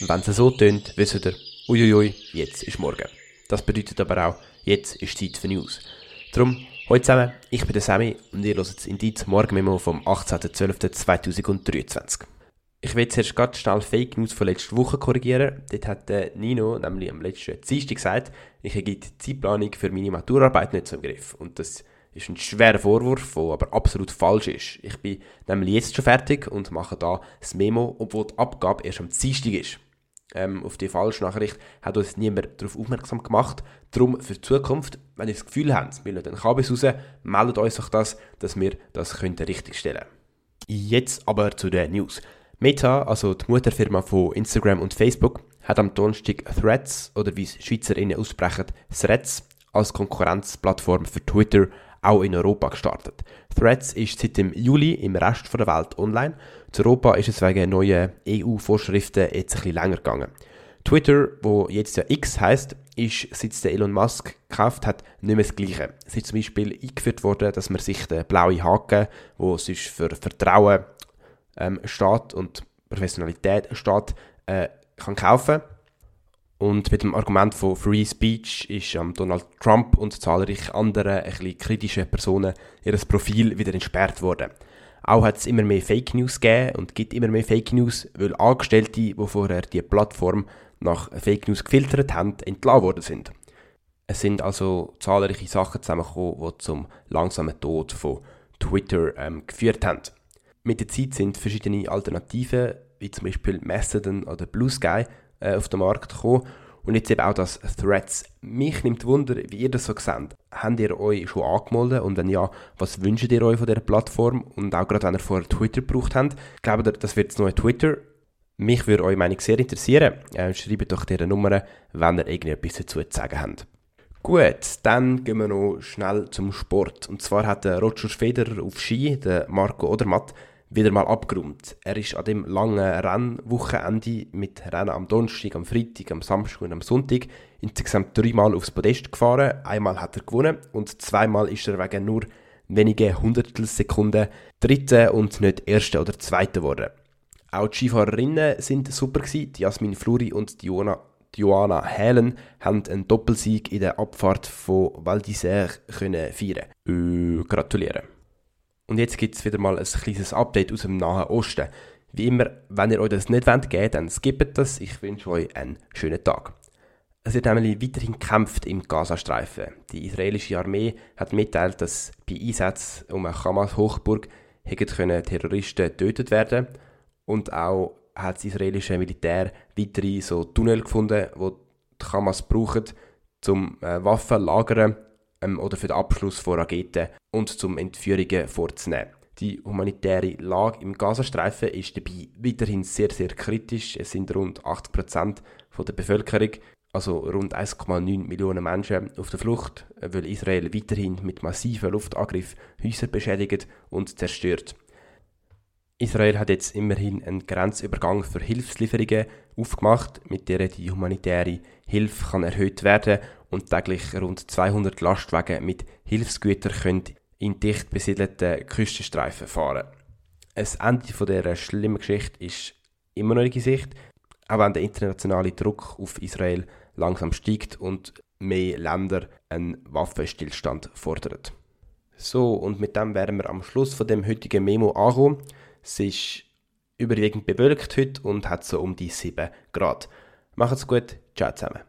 Und wenn es so tönt, wisst ihr, uiuiui, jetzt ist morgen. Das bedeutet aber auch, jetzt ist Zeit für News. Darum, heute zusammen, ich bin der Sammy und ihr hört in Indiz Morgenmemo vom 18.12.2023. Ich will zuerst ganz schnell Fake News von letzter Woche korrigieren. Dort hat Nino nämlich am letzten Dienstag gesagt, ich habe die Zeitplanung für meine Maturarbeit nicht im Griff. Und das ist ein schwerer Vorwurf, der aber absolut falsch ist. Ich bin nämlich jetzt schon fertig und mache da das Memo, obwohl die Abgabe erst am Dienstag ist. Ähm, auf die falsche Nachricht hat uns niemand darauf aufmerksam gemacht. Darum für die Zukunft, wenn ihr das Gefühl habt, wir lassen den Kabis raus, meldet euch doch das, dass wir das richtig stellen können. Jetzt aber zu den News. Meta, also die Mutterfirma von Instagram und Facebook, hat am Donnerstag Threads, oder wie es Schweizerinnen aussprechen, Threads, als Konkurrenzplattform für Twitter auch in Europa gestartet. Threads ist seit dem Juli im Rest der Welt online. In Europa ist es wegen neuen EU-Vorschriften jetzt ein bisschen länger gegangen. Twitter, wo jetzt ja X heißt, ist, seit der Elon Musk gekauft hat, nicht mehr das Gleiche. Es ist zum Beispiel eingeführt worden, dass man sich den blauen Haken, wo sonst für Vertrauen ähm, steht und Professionalität steht, äh, kann kaufen und mit dem Argument von Free Speech ist ähm, Donald Trump und zahlreiche andere ein bisschen kritische Personen ihr Profil wieder entsperrt worden. Auch hat es immer mehr Fake News gegeben und gibt immer mehr Fake News, weil Angestellte, die vorher die Plattform nach Fake News gefiltert haben, entlassen worden sind. Es sind also zahlreiche Sachen zusammengekommen, die zum langsamen Tod von Twitter ähm, geführt haben. Mit der Zeit sind verschiedene Alternativen, wie zum Beispiel Mastodon oder Blue Sky, äh, auf den Markt gekommen. Und jetzt eben auch das Threads. Mich nimmt Wunder, wie ihr das so seht. Habt ihr euch schon angemeldet? Und wenn ja, was wünscht ihr euch von dieser Plattform? Und auch gerade, wenn ihr vorher Twitter gebraucht habt. Glaubt ihr, das wird das neue Twitter? Mich würde eure Meinung sehr interessieren. Äh, schreibt doch diese Nummer, wenn ihr irgendetwas dazu zu sagen habt. Gut, dann gehen wir noch schnell zum Sport. Und zwar hat der Roger Federer auf Ski, der Marco Odermatt, wieder mal abgeräumt. Er ist an dem langen Rennwochenende mit Rennen am Donnerstag, am Freitag, am Samstag und am Sonntag insgesamt dreimal aufs Podest gefahren. Einmal hat er gewonnen und zweimal ist er wegen nur wenige Hundertelsekunden Dritte und nicht Erste oder Zweite geworden. Auch die Skifahrerinnen sind super gewesen. Jasmin Fluri und Diona Joanna Hälen haben einen Doppelsieg in der Abfahrt von Val d'Isère feiern. Äh, gratulieren. Und jetzt gibt es wieder mal ein kleines Update aus dem Nahen Osten. Wie immer, wenn ihr euch das nicht wollt, geben, dann skippt das. Ich wünsche euch einen schönen Tag. Es wird nämlich weiterhin gekämpft im Gazastreifen. Die israelische Armee hat mitteilt, dass bei Einsätzen um eine Hamas-Hochburg Terroristen getötet werden und auch hat das israelische Militär weitere so Tunnel gefunden, wo die Hamas brauchen, um äh, Waffen lagern ähm, oder für den Abschluss von Raketen und zum Entführungen vorzunehmen. Die humanitäre Lage im Gazastreifen ist dabei weiterhin sehr, sehr kritisch. Es sind rund 80% der Bevölkerung, also rund 1,9 Millionen Menschen, auf der Flucht, weil Israel weiterhin mit massiven Luftangriffen Häuser beschädigt und zerstört. Israel hat jetzt immerhin einen Grenzübergang für Hilfslieferungen aufgemacht, mit der die humanitäre Hilfe kann erhöht werden und täglich rund 200 Lastwagen mit Hilfsgütern können in dicht besiedelten Küstenstreifen fahren. Ein Ende dieser schlimmen Geschichte ist immer noch in Sicht, auch wenn der internationale Druck auf Israel langsam steigt und mehr Länder einen Waffenstillstand fordern. So, und mit dem wären wir am Schluss von dem heutigen Memo angekommen. Es ist überwiegend bewölkt heute und hat so um die 7 Grad. Macht's gut, ciao zusammen.